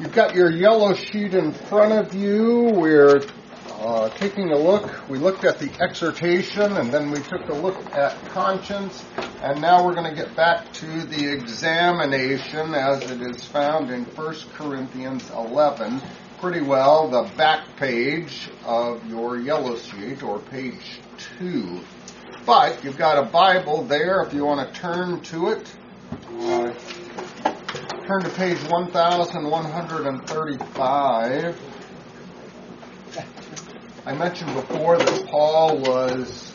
You've got your yellow sheet in front of you. We're uh, taking a look. We looked at the exhortation and then we took a look at conscience. And now we're going to get back to the examination as it is found in 1 Corinthians 11. Pretty well the back page of your yellow sheet or page 2. But you've got a Bible there if you want to turn to it. Uh, turn to page 1135. I mentioned before that Paul was,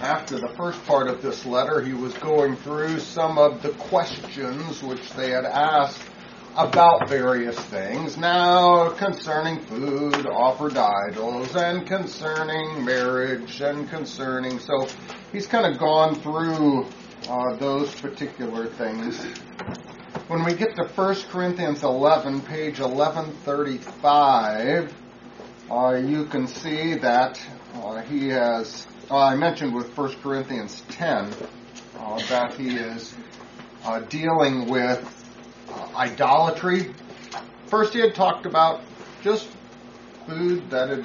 after the first part of this letter, he was going through some of the questions which they had asked about various things. Now, concerning food offered idols, and concerning marriage, and concerning. So, he's kind of gone through uh, those particular things. When we get to 1 Corinthians 11, page 1135, uh, you can see that uh, he has, uh, I mentioned with 1 Corinthians 10, uh, that he is uh, dealing with uh, idolatry. First, he had talked about just food that had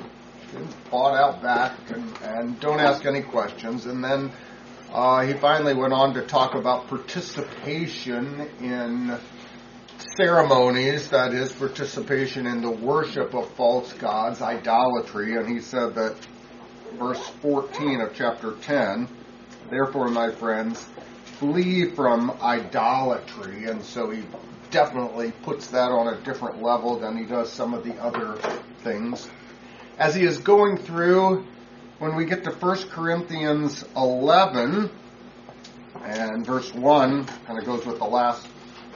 been bought out back and, and don't ask any questions. And then Uh, he finally went on to talk about participation in ceremonies, that is, participation in the worship of false gods, idolatry, and he said that verse 14 of chapter 10, therefore, my friends, flee from idolatry, and so he definitely puts that on a different level than he does some of the other things. As he is going through, when we get to 1 Corinthians 11, and verse 1 kind of goes with the last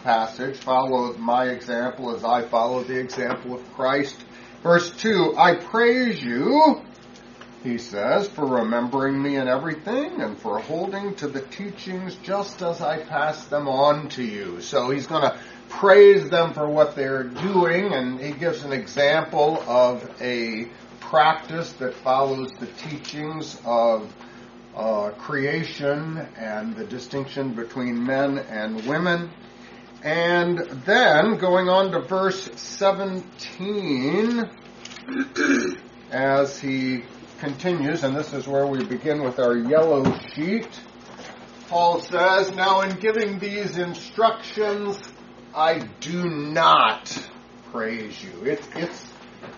passage. Follow my example as I follow the example of Christ. Verse 2 I praise you, he says, for remembering me in everything and for holding to the teachings just as I pass them on to you. So he's going to praise them for what they're doing, and he gives an example of a practice that follows the teachings of uh, creation and the distinction between men and women. And then going on to verse 17, as he continues, and this is where we begin with our yellow sheet, Paul says, Now in giving these instructions, I do not praise you. It, it's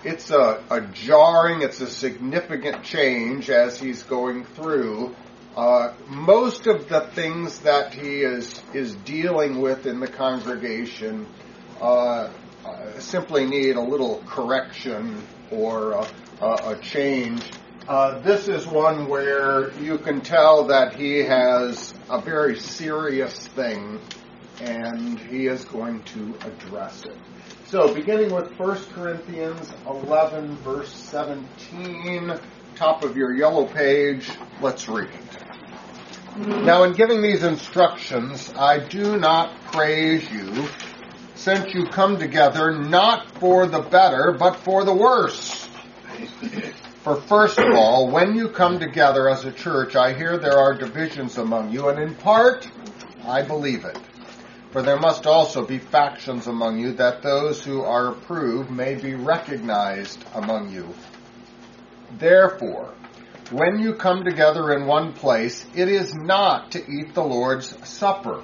it's a, a jarring, it's a significant change as he's going through uh, most of the things that he is is dealing with in the congregation uh, uh, simply need a little correction or a, a, a change. Uh, this is one where you can tell that he has a very serious thing and he is going to address it. So, beginning with 1 Corinthians 11, verse 17, top of your yellow page, let's read. Now, in giving these instructions, I do not praise you, since you come together not for the better, but for the worse. For first of all, when you come together as a church, I hear there are divisions among you, and in part, I believe it. For there must also be factions among you, that those who are approved may be recognized among you. Therefore, when you come together in one place, it is not to eat the Lord's Supper.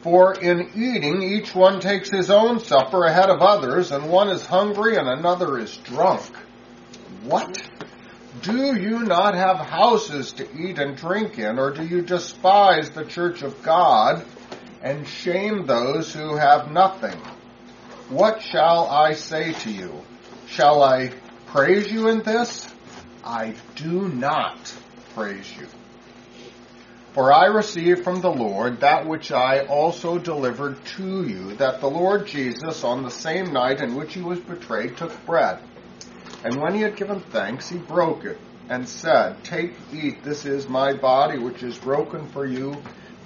For in eating, each one takes his own supper ahead of others, and one is hungry and another is drunk. What? Do you not have houses to eat and drink in, or do you despise the church of God and shame those who have nothing? What shall I say to you? Shall I praise you in this? I do not praise you. For I received from the Lord that which I also delivered to you, that the Lord Jesus, on the same night in which he was betrayed, took bread. And when he had given thanks, he broke it, and said, Take, eat, this is my body, which is broken for you.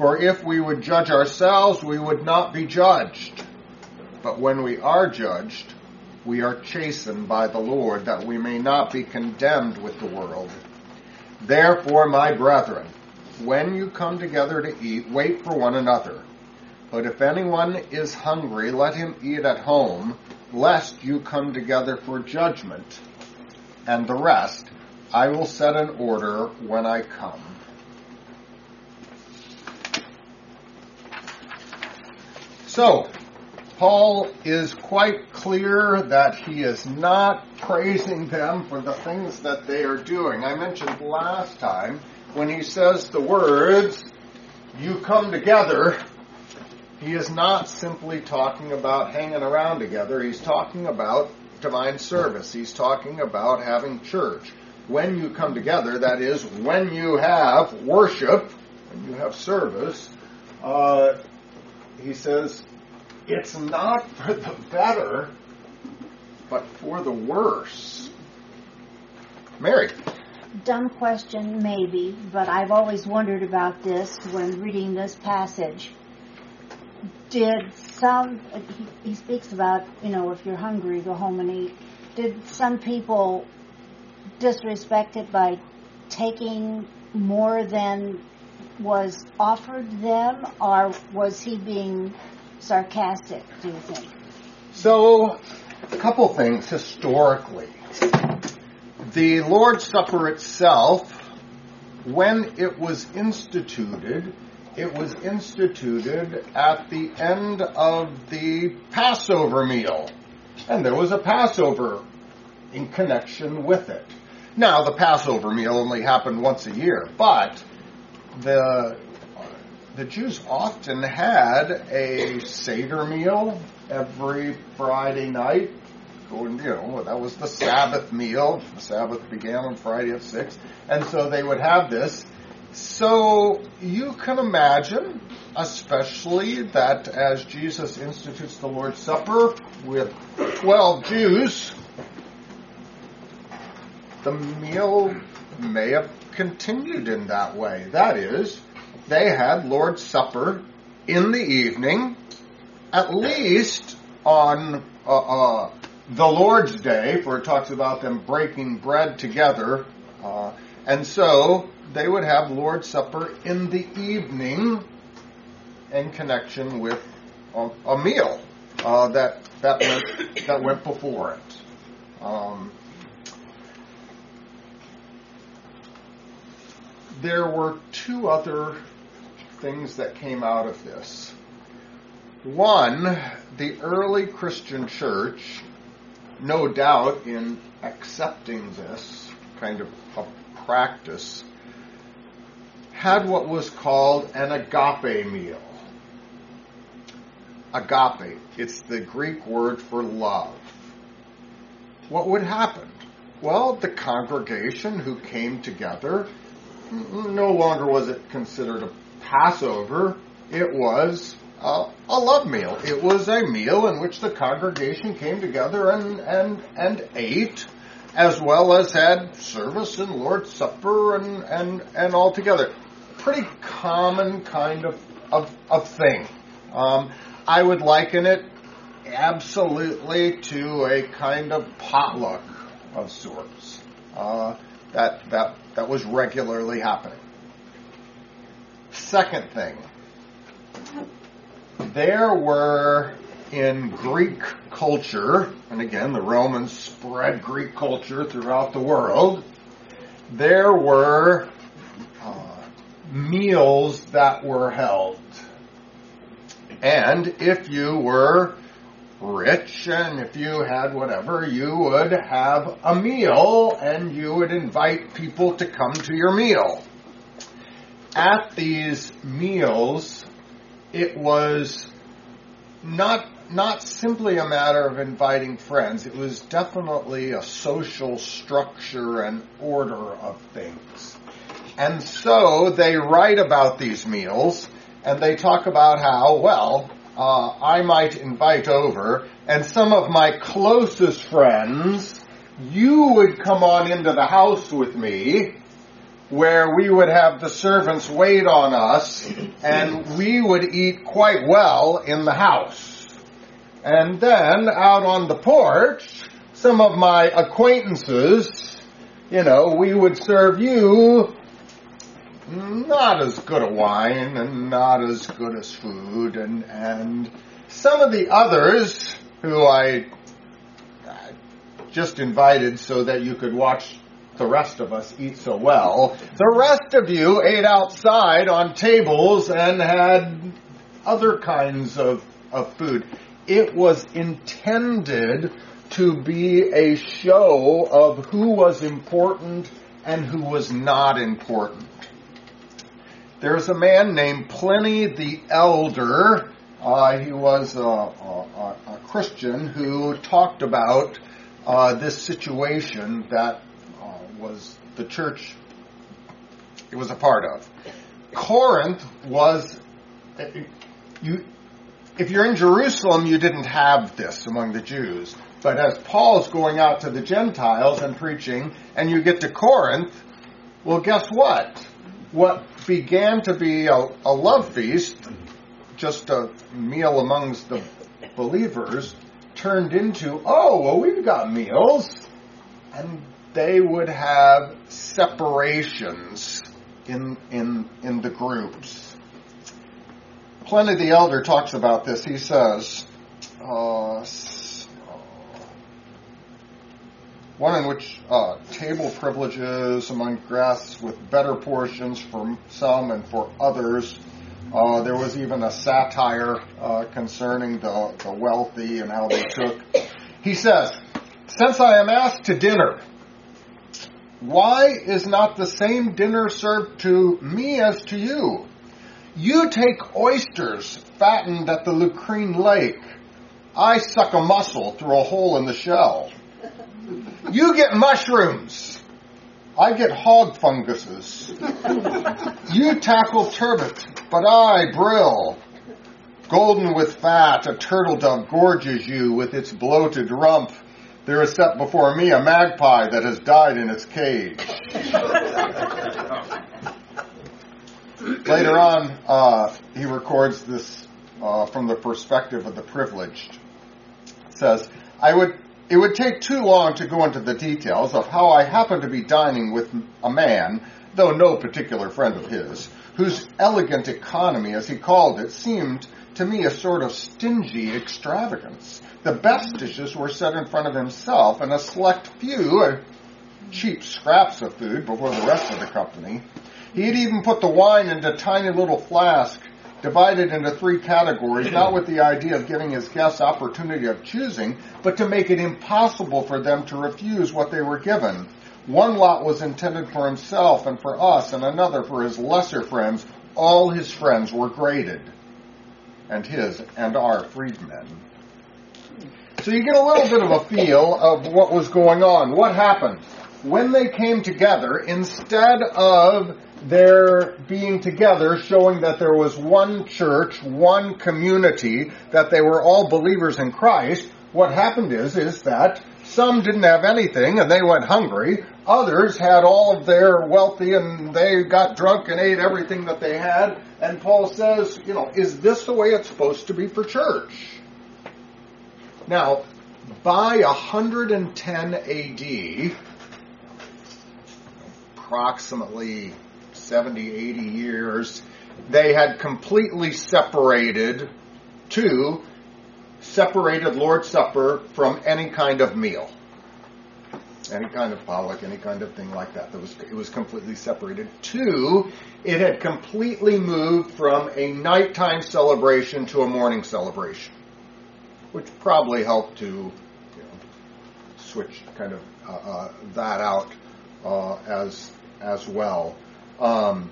For if we would judge ourselves, we would not be judged. But when we are judged, we are chastened by the Lord, that we may not be condemned with the world. Therefore, my brethren, when you come together to eat, wait for one another. But if anyone is hungry, let him eat at home lest you come together for judgment, and the rest I will set in order when I come. So, Paul is quite clear that he is not praising them for the things that they are doing. I mentioned last time when he says the words, you come together, he is not simply talking about hanging around together. He's talking about divine service. He's talking about having church. When you come together, that is, when you have worship, when you have service, uh, he says, it's not for the better, but for the worse. Mary. Dumb question, maybe, but I've always wondered about this when reading this passage did some he, speaks about you know if you're hungry go home and eat did some people disrespect it by taking more than was offered them or was he being sarcastic do you think so a couple things historically the lord's supper itself when it was instituted it was instituted at the end of the Passover meal. And there was a Passover in connection with it. Now, the Passover meal only happened once a year, but the the Jews often had a Seder meal every Friday night. You know, that was the Sabbath meal. The Sabbath began on Friday at six, and so they would have this so you can imagine, especially that as Jesus institutes the Lord's Supper with 12 Jews, the meal may have continued in that way. That is, they had Lord's Supper in the evening, at least on uh, uh, the Lord's Day, for it talks about them breaking bread together. Uh, and so they would have Lord's Supper in the evening in connection with a, a meal uh, that that went that went before it. Um, there were two other things that came out of this. One, the early Christian church, no doubt in accepting this kind of a practice, had what was called an agape meal. Agape, it's the Greek word for love. What would happen? Well, the congregation who came together, no longer was it considered a Passover, it was a, love meal. It was a meal in which the congregation came together and, and, and ate as well as had service and Lord's Supper and, and, and all together pretty common kind of, of, of thing. Um, I would liken it absolutely to a kind of potluck of sorts. Uh, that, that, that was regularly happening. Second thing, there were in Greek culture, and again, the Romans spread Greek culture throughout the world, there were uh, meals that were held. And if you were rich, and if you had whatever, you would have a meal and you would invite people to come to your meal. At these meals, it was not not simply a matter of inviting friends. It was definitely a social structure and order of things. And so they write about these meals and they talk about how, well, uh, I might invite over and some of my closest friends, you would come on into the house with me where we would have the servants wait on us and we would eat quite well in the house. And then out on the porch, some of my acquaintances, you know, we would serve you not as good a wine and not as good as food and, and some of the others who I just invited so that you could watch the rest of us eat so well. The rest of you ate outside on tables and had other kinds of, of food. It was intended to be a show of who was important and who was not important. There's a man named Pliny the Elder. Uh, he was a, a, a, Christian who talked about uh, this situation that uh, was the church it was a part of. Corinth was you if you're in Jerusalem, you didn't have this among the Jews. But as Paul's going out to the Gentiles and preaching, and you get to Corinth, well, guess what? What began to be a, a love feast, just a meal amongst the believers, turned into, oh, well, we've got meals. And they would have separations in, in, in the groups. Pliny the Elder talks about this. He says, uh, one in which uh, table privileges among guests with better portions for some and for others. Uh, there was even a satire uh, concerning the, the wealthy and how they took. He says, Since I am asked to dinner, why is not the same dinner served to me as to you? You take oysters fattened at the Lucrine lake. I suck a mussel through a hole in the shell. You get mushrooms. I get hog funguses. You tackle turbot, but I brill. Golden with fat, a turtle dove gorges you with its bloated rump. There is set before me a magpie that has died in its cage. Later on, uh, he records this uh, from the perspective of the privileged. It says, I would, it would take too long to go into the details of how I happened to be dining with a man, though no particular friend of his, whose elegant economy, as he called it, seemed to me a sort of stingy extravagance. The best dishes were set in front of himself, and a select few, uh, cheap scraps of food before the rest of the company. He had even put the wine into a tiny little flask, divided into three categories, not with the idea of giving his guests opportunity of choosing, but to make it impossible for them to refuse what they were given. One lot was intended for himself and for us, and another for his lesser friends. All his friends were graded, and his and our freedmen. So you get a little bit of a feel of what was going on. What happened? When they came together, instead of their being together, showing that there was one church, one community, that they were all believers in Christ, what happened is, is that some didn't have anything and they went hungry. Others had all of their wealthy and they got drunk and ate everything that they had. And Paul says, you know, is this the way it's supposed to be for church? Now, by 110 AD, approximately 70, 80 years, they had completely separated to separated Lord's Supper from any kind of meal. Any kind of pollock, any kind of thing like that. That was it was completely separated. Two, it had completely moved from a nighttime celebration to a morning celebration. which probably helped to you know, switch kind of uh, uh, that out uh, as as well, um,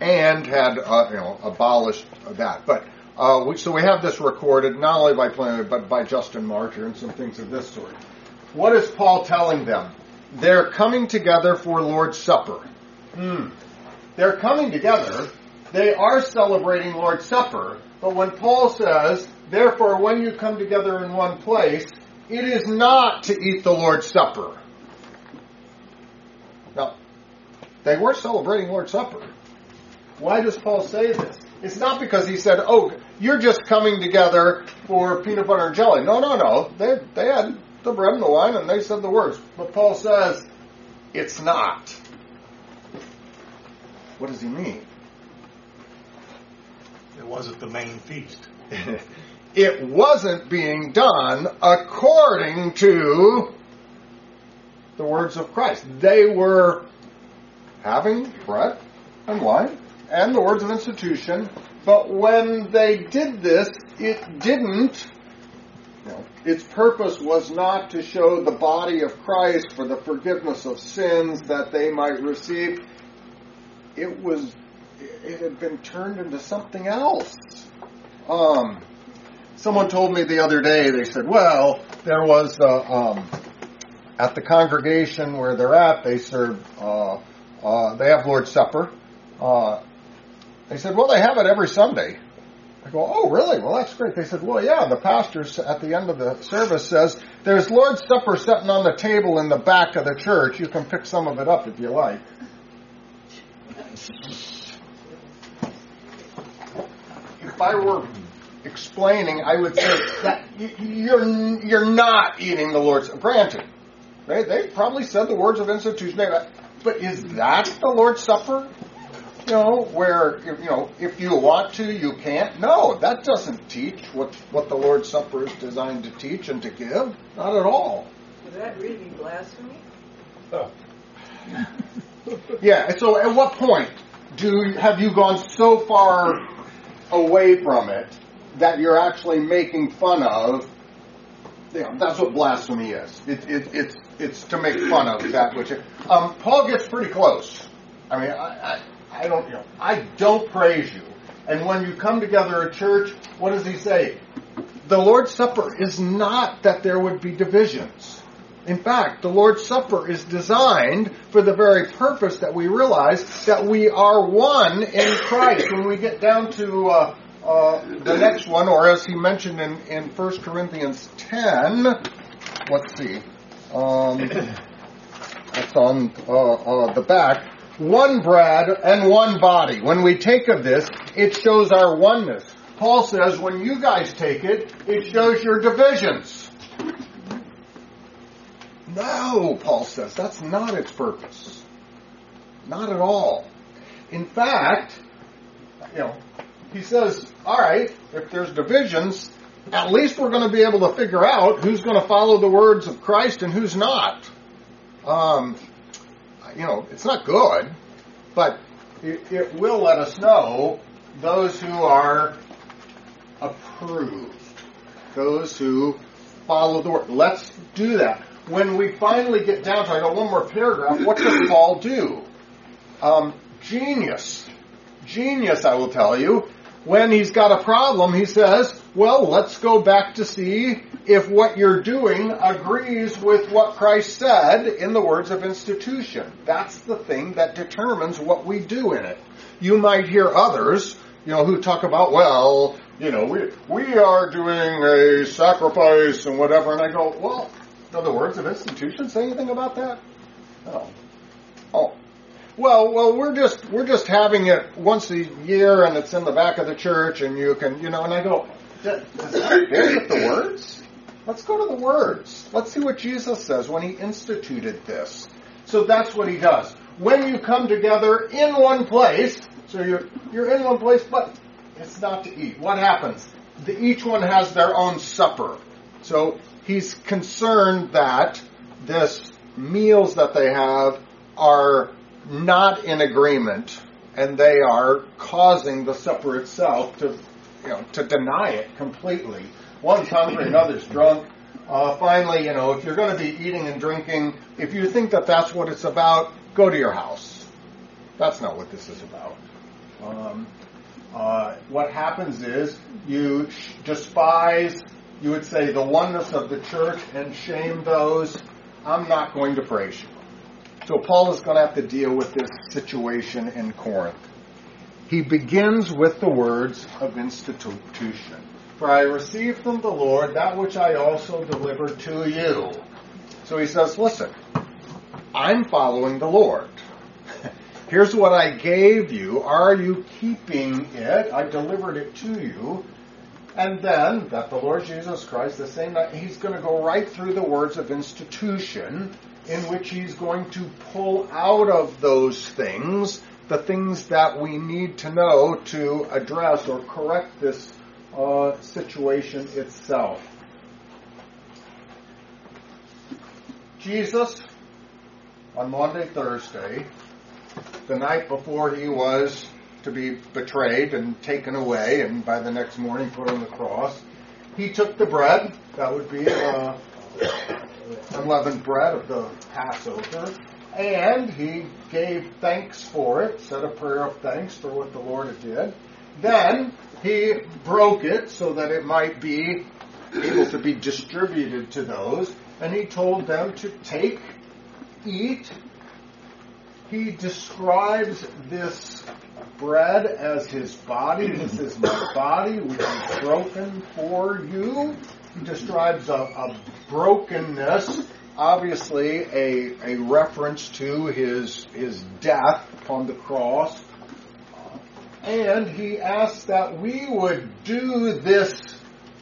and had uh, you know abolished that. But uh, we, so we have this recorded not only by Pliny but by Justin Martyr and some things of this sort. What is Paul telling them? They're coming together for Lord's Supper. Hmm. They're coming together. They are celebrating Lord's Supper. But when Paul says, therefore, when you come together in one place, it is not to eat the Lord's Supper. Now, they were celebrating Lord's Supper. Why does Paul say this? It's not because he said, oh, you're just coming together for peanut butter and jelly. No, no, no. They, they had the bread and the wine and they said the words. But Paul says, it's not. What does he mean? It wasn't the main feast. it wasn't being done according to the words of Christ. They were having bread and wine and the words of institution, but when they did this, it didn't. Its purpose was not to show the body of Christ for the forgiveness of sins that they might receive. It was, it had been turned into something else. Um, someone told me the other day, they said, well, there was, uh, um, at the congregation where they're at, they serve, uh, uh, they have Lord's Supper. Uh, they said, well, they have it every Sunday. I go, oh, really? Well, that's great. They said, well, yeah, the pastor at the end of the service says, there's Lord's Supper sitting on the table in the back of the church. You can pick some of it up if you like. If I were explaining, I would say that you're, you're not eating the Lord's, granted, right? They probably said the words of institution, but is that the Lord's Supper? you know, where you know, if you want to, you can't. No, that doesn't teach what what the Lord's Supper is designed to teach and to give. Not at all. Would that really be blasphemy? Oh. yeah. So, at what point do have you gone so far away from it that you're actually making fun of? That's what blasphemy is. It, it, it's it's to make fun of that which. Um, Paul gets pretty close. I mean, I, I I don't, you know, I don't praise you. And when you come together at church, what does he say? The Lord's Supper is not that there would be divisions. In fact, the Lord's Supper is designed for the very purpose that we realize that we are one in Christ. When we get down to uh, uh, the next one, or as he mentioned in, in 1 Corinthians 10, let's see, um, that's on uh, uh the back one bread and one body. When we take of this, it shows our oneness. Paul says when you guys take it, it shows your divisions. No, Paul says, that's not its purpose. Not at all. In fact, you know, he says, all right, if there's divisions, at least we're going to be able to figure out who's going to follow the words of Christ and who's not. Um, you know, it's not good, but it, it will let us know those who are approved, those who follow the word. Let's do that. When we finally get down to, I got one more paragraph, what does Paul do? Um, genius. Genius, I will tell you. When he's got a problem, he says, well, let's go back to see if what you're doing agrees with what Christ said in the words of institution. That's the thing that determines what we do in it. You might hear others, you know, who talk about, well, you know, we, we are doing a sacrifice and whatever, and I go, well, do the words of institution say anything about that? No. Oh. Well, well, we're just we're just having it once a year, and it's in the back of the church, and you can, you know. And I go, does that fit with the words? Let's go to the words. Let's see what Jesus says when he instituted this. So that's what he does. When you come together in one place, so you're, you're in one place, but it's not to eat. What happens? The, each one has their own supper. So he's concerned that this meals that they have are not in agreement and they are causing the supper itself to you know to deny it completely One's hungry, another's drunk. Uh, finally, you know, if you're going to be eating and drinking, if you think that that's what it's about, go to your house. That's not what this is about. Um, uh, what happens is you sh- despise, you would say, the oneness of the church and shame those. I'm not going to praise you. So Paul is going to have to deal with this situation in Corinth. He begins with the words of institution. For I received from the Lord that which I also delivered to you. So he says, listen, I'm following the Lord. Here's what I gave you. Are you keeping it? I delivered it to you. And then, that the Lord Jesus Christ, the same night, he's going to go right through the words of institution, in which he's going to pull out of those things the things that we need to know to address or correct this uh, situation itself. Jesus, on Monday, Thursday, the night before he was to be betrayed and taken away, and by the next morning put on the cross, he took the bread, that would be uh, unleavened bread of the Passover, and he gave thanks for it, said a prayer of thanks for what the Lord did. Then he broke it so that it might be able to be distributed to those, and he told them to take, eat. He describes this bread as his body. This is my body, which is broken for you. Describes a, a brokenness, obviously a, a reference to his, his death upon the cross. And he asks that we would do this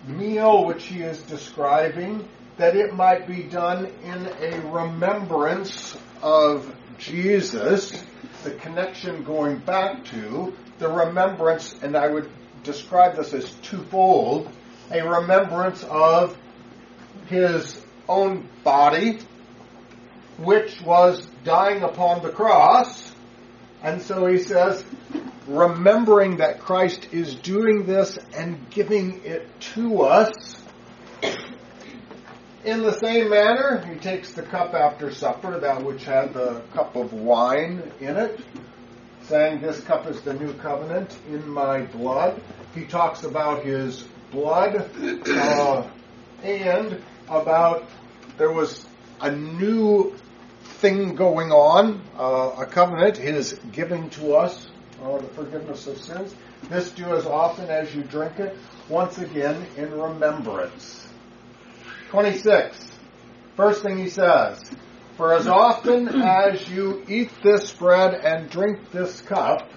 meal which he is describing, that it might be done in a remembrance of Jesus, the connection going back to the remembrance, and I would describe this as twofold a remembrance of his own body, which was dying upon the cross. And so he says, remembering that Christ is doing this and giving it to us. In the same manner, he takes the cup after supper, that which had the cup of wine in it, saying, This cup is the new covenant in my blood. He talks about his blood uh, and about there was a new thing going on, uh, a covenant, his giving to us uh, the forgiveness of sins. This do as often as you drink it, once again in remembrance. 26. First thing he says, For as often as you eat this bread and drink this cup,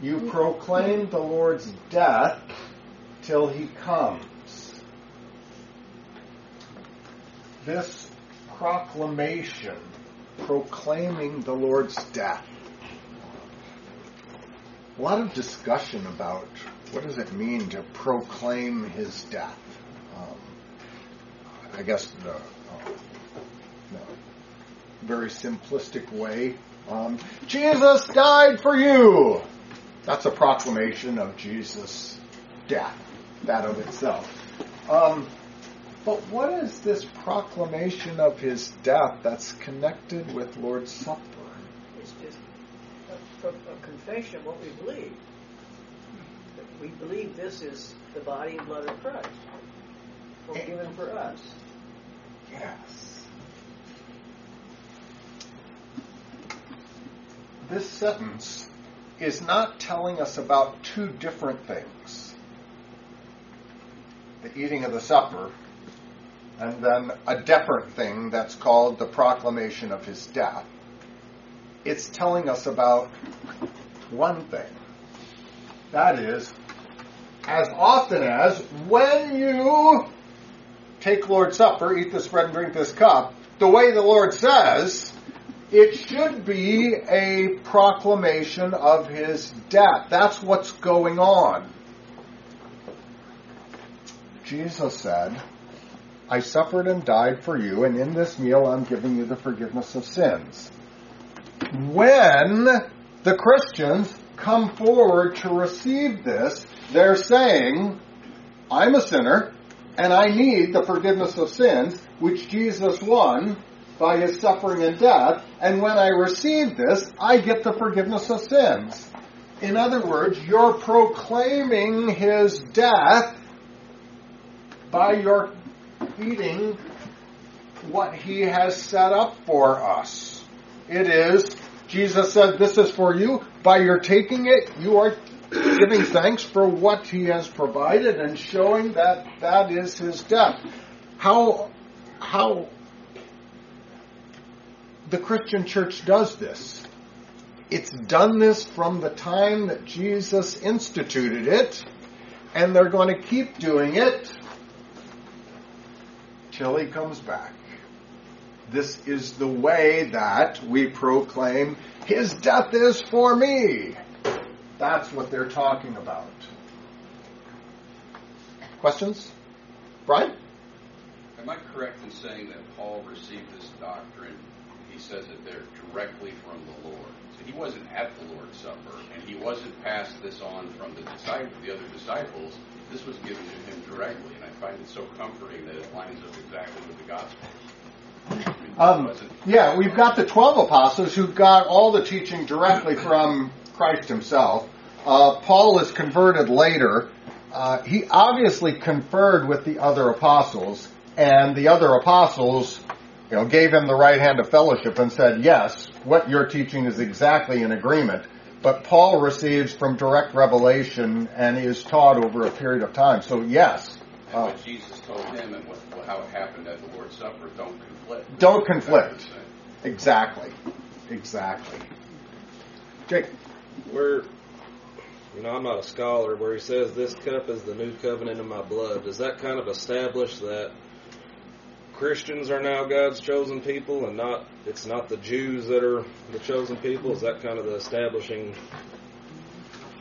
you proclaim the Lord's death till he comes. This proclamation, proclaiming the Lord's death. A lot of discussion about what does it mean to proclaim his death. Um, I guess the, uh, the, very simplistic way. Um, Jesus died for you. That's a proclamation of Jesus' death, that of itself. Um, but what is this proclamation of his death that's connected with Lord's Supper? It's just a, a, a confession of what we believe. We believe this is the body and blood of Christ, forgiven for us. Yes. This sentence is not telling us about two different things the eating of the supper, and then a different thing that's called the proclamation of his death. It's telling us about one thing. That is, as often as when you take Lord's Supper, eat this bread and drink this cup, the way the Lord says, it should be a proclamation of his death. That's what's going on. Jesus said, I suffered and died for you, and in this meal I'm giving you the forgiveness of sins. When the Christians come forward to receive this, they're saying, I'm a sinner. and I need the forgiveness of sins, which Jesus won by his suffering and death. And when I receive this, I get the forgiveness of sins. In other words, you're proclaiming his death by your eating what he has set up for us. It is, Jesus said, this is for you. By your taking it, you are giving thanks for what he has provided and showing that that is his death. How, how the Christian church does this. It's done this from the time that Jesus instituted it, and they're going to keep doing it till he comes back. This is the way that we proclaim his death is for me. That's what they're talking about. Questions? Brian? Am I correct in saying that Paul received this doctrine, he says it there, directly from the Lord? So he wasn't at the Lord's Supper, and he wasn't passed this on from the, the other disciples. This was given to him directly, and I find it so comforting that it lines up exactly with the gospel. Um, yeah, we've got the 12 apostles who got all the teaching directly from Christ himself. Uh, Paul is converted later. Uh, he obviously conferred with the other apostles, and the other apostles, you know, gave him the right hand of fellowship and said, "Yes, what you're teaching is exactly in agreement." But Paul receives from direct revelation and is taught over a period of time. So yes, uh, what Jesus told him and what, how it happened at the Lord's Supper don't conflict. Don't conflict. Exactly. Exactly. Jake. Where you know, I'm not a scholar, where he says this cup is the new covenant in my blood, does that kind of establish that Christians are now God's chosen people and not it's not the Jews that are the chosen people? Is that kind of the establishing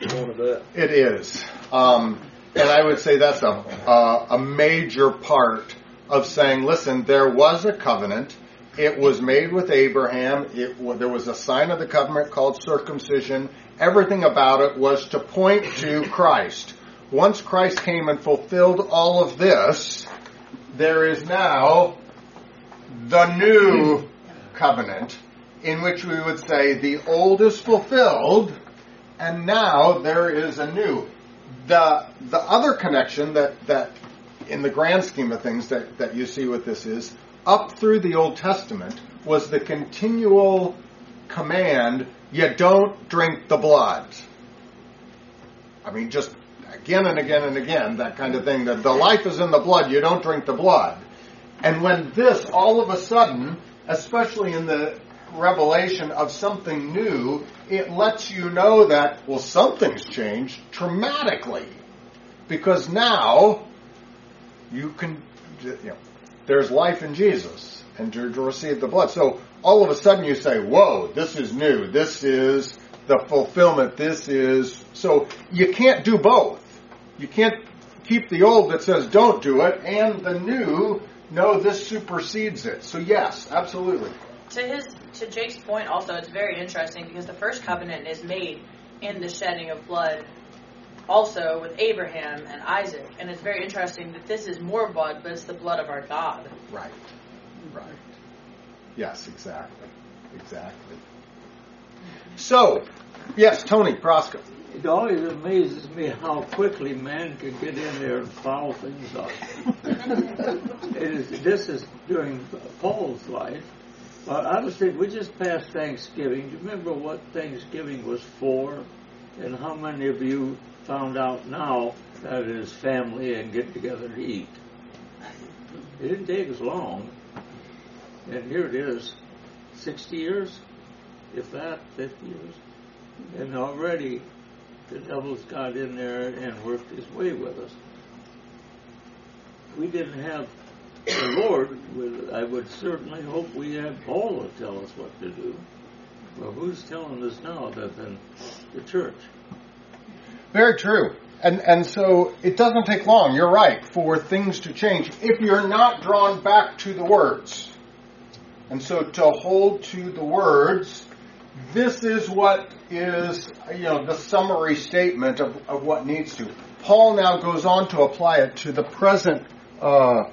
point of that? It is. Um, and I would say that's a, a, a major part of saying, listen, there was a covenant. It was made with Abraham. It, there was a sign of the covenant called circumcision. Everything about it was to point to Christ. Once Christ came and fulfilled all of this, there is now the new covenant in which we would say the old is fulfilled and now there is a new. The, the other connection that, that in the grand scheme of things that, that you see with this is up through the Old Testament was the continual command you don't drink the blood. I mean, just again and again and again, that kind of thing. That the life is in the blood, you don't drink the blood. And when this, all of a sudden, especially in the revelation of something new, it lets you know that, well, something's changed dramatically. Because now, you can, you know, there's life in Jesus and to, to receive the blood. So all of a sudden you say, whoa, this is new. This is the fulfillment. This is, so you can't do both. You can't keep the old that says don't do it and the new, no, this supersedes it. So yes, absolutely. To his, to Jake's point also, it's very interesting because the first covenant is made in the shedding of blood also with Abraham and Isaac. And it's very interesting that this is more blood, but it's the blood of our God. Right. Right. Yes, exactly. Exactly. So, yes, Tony Proska. It always amazes me how quickly man can get in there and foul things up. this is during Paul's life. But I was thinking, we just passed Thanksgiving. Do you remember what Thanksgiving was for? And how many of you found out now that it is family and get together to eat? It didn't take as long. And here it is, 60 years, if that, 50 years. And already the devil's got in there and worked his way with us. We didn't have the Lord. I would certainly hope we had Paul to tell us what to do. Well, who's telling us now other than the church? Very true. And, and so it doesn't take long, you're right, for things to change if you're not drawn back to the words. And so to hold to the words, this is what is, you know, the summary statement of, of what needs to. Paul now goes on to apply it to the present uh,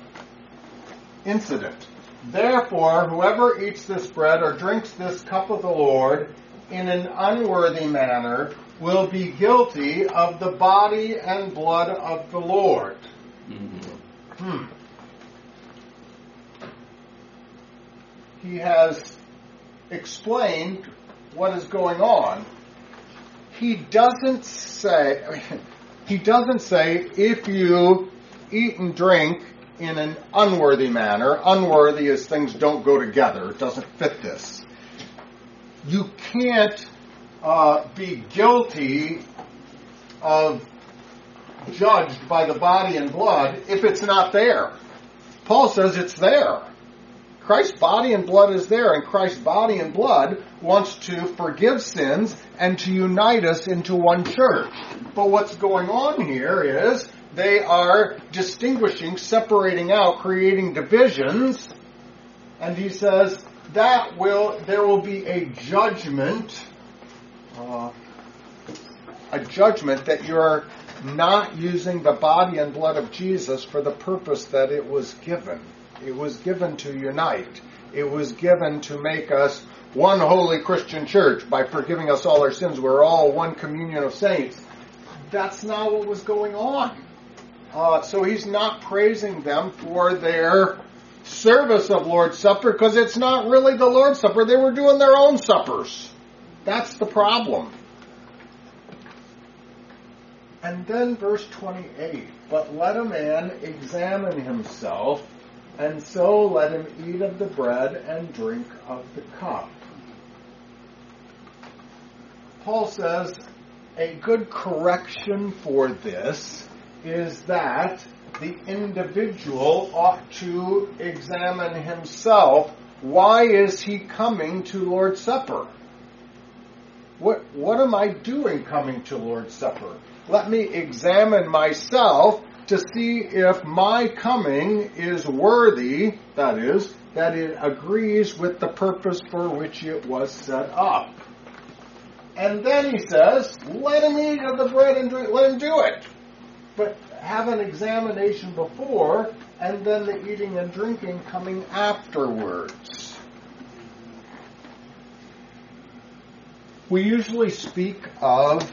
incident. Therefore, whoever eats this bread or drinks this cup of the Lord in an unworthy manner will be guilty of the body and blood of the Lord. Hmm. He has explained what is going on. He doesn't say, he doesn't say if you eat and drink in an unworthy manner, unworthy as things don't go together, it doesn't fit this. You can't uh, be guilty of judged by the body and blood if it's not there. Paul says it's there. Christ's body and blood is there, and Christ's body and blood wants to forgive sins and to unite us into one church. But what's going on here is they are distinguishing, separating out, creating divisions, and he says that will there will be a judgment, uh, a judgment that you're not using the body and blood of Jesus for the purpose that it was given. It was given to unite. It was given to make us one holy Christian church by forgiving us all our sins. We're all one communion of saints. That's not what was going on. Uh, so he's not praising them for their service of Lord's Supper because it's not really the Lord's Supper. They were doing their own suppers. That's the problem. And then verse 28 But let a man examine himself, and so let him eat of the bread and drink of the cup. Paul says a good correction for this is that the individual ought to examine himself. Why is he coming to Lord's Supper? What, what am I doing coming to Lord's Supper? Let me examine myself to see if my coming is worthy, that is, that it agrees with the purpose for which it was set up. And then he says, let him eat of the bread and drink, let him do it. But have an examination before, and then the eating and drinking coming afterwards. We usually speak of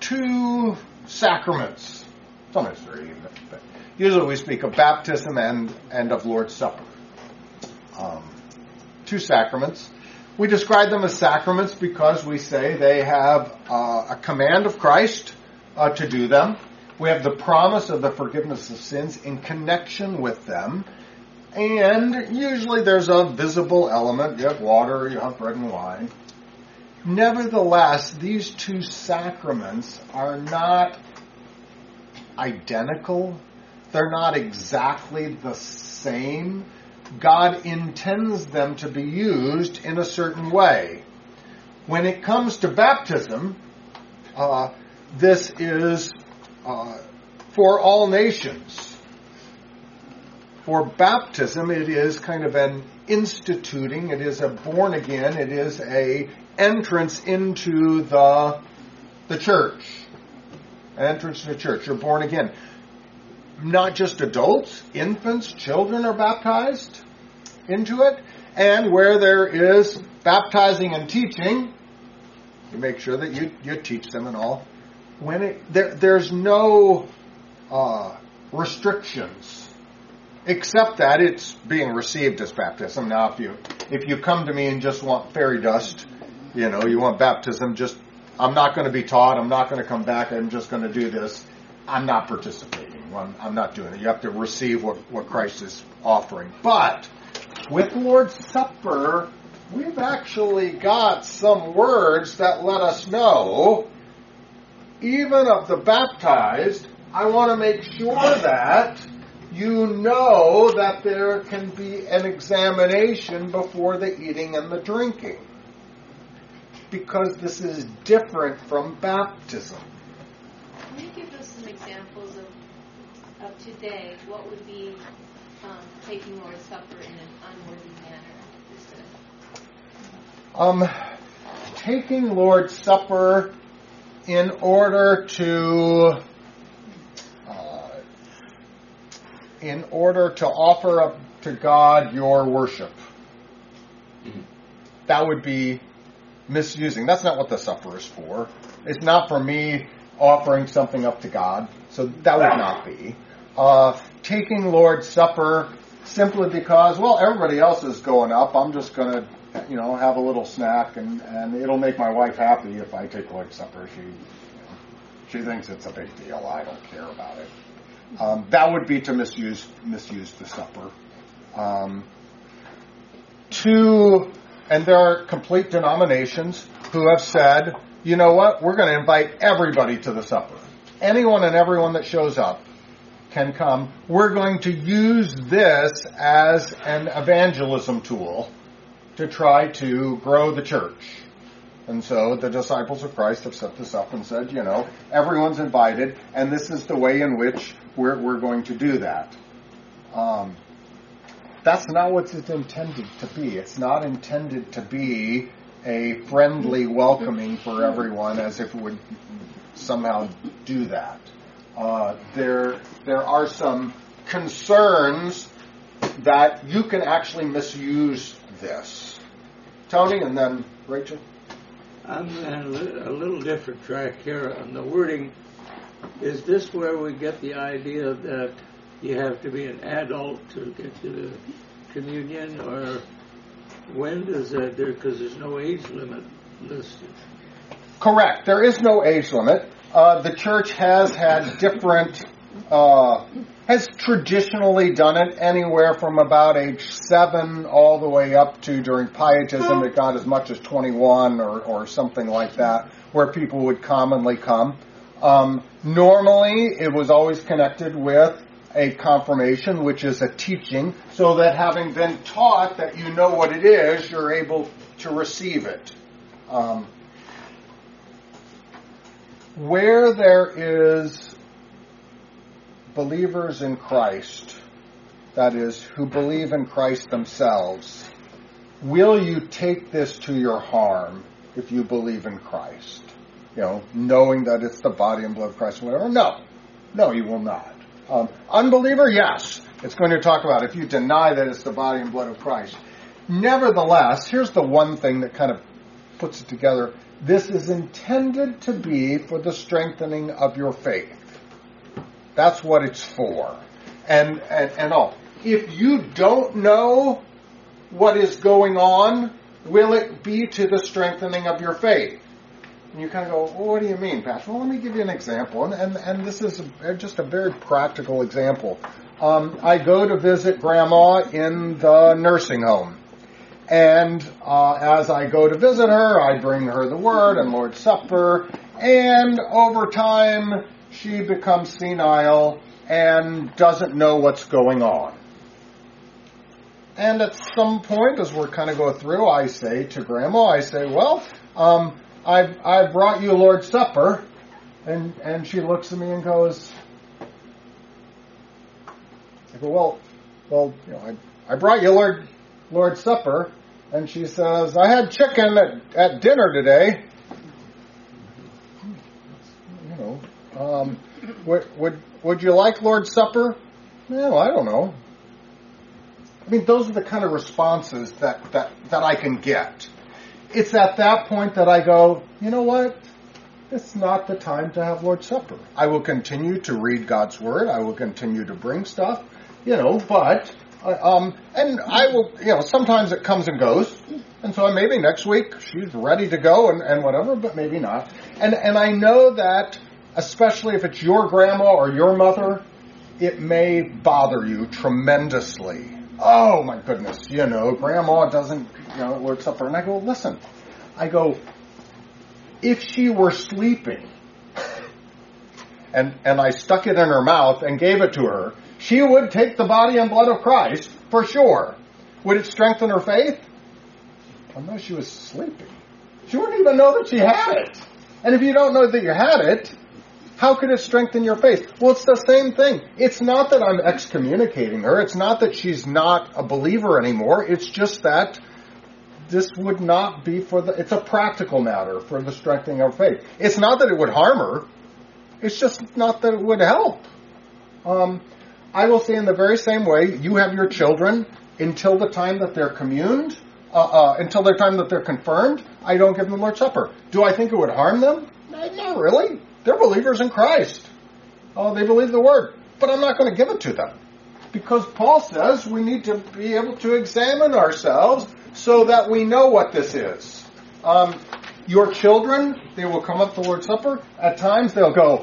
two sacraments. Sometimes three, but usually we speak of baptism and, and of Lord's Supper. Um, two sacraments. We describe them as sacraments because we say they have uh, a command of Christ uh, to do them. We have the promise of the forgiveness of sins in connection with them. And usually there's a visible element. You have water, you have bread and wine. Nevertheless, these two sacraments are not identical. They're not exactly the same. God intends them to be used in a certain way. When it comes to baptism, uh, this is uh, for all nations. For baptism, it is kind of an instituting, it is a born again, it is a entrance into the the church. Entrance to church. You're born again. Not just adults, infants, children are baptized into it. And where there is baptizing and teaching, you make sure that you, you teach them and all. When it, there, there's no uh, restrictions, except that it's being received as baptism. Now, if you if you come to me and just want fairy dust, you know, you want baptism, just I'm not going to be taught. I'm not going to come back. I'm just going to do this. I'm not participating. I'm, I'm not doing it. You have to receive what, what Christ is offering. But with Lord's Supper, we've actually got some words that let us know, even of the baptized, I want to make sure that you know that there can be an examination before the eating and the drinking. Because this is different from baptism. Can you give us some examples of, of today? What would be um, taking Lord's Supper in an unworthy manner? Um, taking Lord's Supper in order to uh, in order to offer up to God your worship. That would be misusing. That's not what the supper is for. It's not for me offering something up to God. So that would not be. Uh, taking Lord's Supper simply because, well, everybody else is going up. I'm just going to, you know, have a little snack, and, and it'll make my wife happy if I take Lord's Supper. She, you know, she thinks it's a big deal. I don't care about it. Um, that would be to misuse misuse the supper. Um, to, and there are complete denominations who have said, you know what, we're going to invite everybody to the supper. Anyone and everyone that shows up can come. We're going to use this as an evangelism tool to try to grow the church. And so the disciples of Christ have set this up and said, you know, everyone's invited, and this is the way in which we're, we're going to do that. Um, that's not what it's intended to be. It's not intended to be a friendly welcoming for everyone as if it would somehow do that. Uh, there, there are some concerns that you can actually misuse this. Tony, and then Rachel. I'm on a little different track here on the wording. Is this where we get the idea that you have to be an adult to get to the communion, or when does that? Because there's no age limit listed. Correct. There is no age limit. Uh, the church has had different, uh, has traditionally done it anywhere from about age seven all the way up to during pietism it got as much as 21 or, or something like that, where people would commonly come. Um, normally, it was always connected with a confirmation, which is a teaching, so that having been taught that you know what it is, you're able to receive it. Um, where there is believers in Christ, that is, who believe in Christ themselves, will you take this to your harm if you believe in Christ? You know, knowing that it's the body and blood of Christ, whatever? No. No, you will not. Um, unbeliever, yes. It's going to talk about if you deny that it's the body and blood of Christ. Nevertheless, here's the one thing that kind of puts it together. This is intended to be for the strengthening of your faith. That's what it's for. And, and, and all. If you don't know what is going on, will it be to the strengthening of your faith? And you kind of go, well, what do you mean, Pastor? Well, let me give you an example. And, and, and this is a, just a very practical example. Um, I go to visit Grandma in the nursing home. And uh, as I go to visit her, I bring her the Word and Lord's Supper. And over time, she becomes senile and doesn't know what's going on. And at some point, as we're kind of going through, I say to Grandma, I say, well, um, I've, I've brought you Lord's Supper. And, and she looks at me and goes, I go, well, well, you know, I, I brought you Lord, Lord's Supper. And she says, I had chicken at, at dinner today. You know, um, would, would, would you like Lord's Supper? No, I don't know. I mean, those are the kind of responses that, that, that I can get. It's at that point that I go, you know what? It's not the time to have Lord's Supper. I will continue to read God's Word. I will continue to bring stuff, you know, but, uh, um, and I will, you know, sometimes it comes and goes. And so maybe next week she's ready to go and, and whatever, but maybe not. And, and I know that, especially if it's your grandma or your mother, it may bother you tremendously. Oh my goodness, you know, grandma doesn't, you know, Lord's Supper. And I go, listen, I go, if she were sleeping and, and I stuck it in her mouth and gave it to her, she would take the body and blood of Christ for sure. Would it strengthen her faith? No, she was sleeping. She wouldn't even know that she had it. And if you don't know that you had it, how could it strengthen your faith? Well, it's the same thing. It's not that I'm excommunicating her. It's not that she's not a believer anymore. It's just that this would not be for the, it's a practical matter for the strengthening of faith. It's not that it would harm her. It's just not that it would help. Um, I will say in the very same way, you have your children until the time that they're communed, uh, uh, until the time that they're confirmed. I don't give them the Lord's Supper. Do I think it would harm them? Not really. They're believers in Christ. Oh, they believe the Word, but I'm not going to give it to them because Paul says we need to be able to examine ourselves so that we know what this is. Um, your children, they will come up to Lord's Supper. At times, they'll go,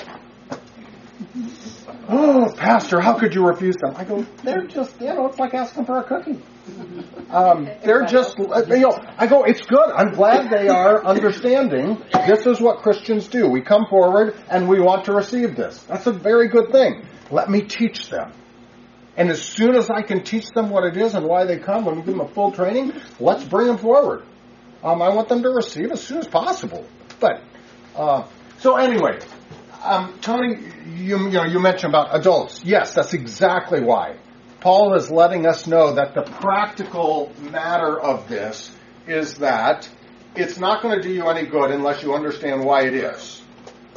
"Oh, Pastor, how could you refuse them?" I go, "They're just, you know, it's like asking for a cookie." Um, they're just, you know, I go, it's good. I'm glad they are understanding this is what Christians do. We come forward and we want to receive this. That's a very good thing. Let me teach them. And as soon as I can teach them what it is and why they come, when we give them a full training, let's bring them forward. Um, I want them to receive as soon as possible. But uh, so anyway, um, Tony, you, you know you mentioned about adults. Yes, that's exactly why. Paul is letting us know that the practical matter of this is that it's not going to do you any good unless you understand why it is,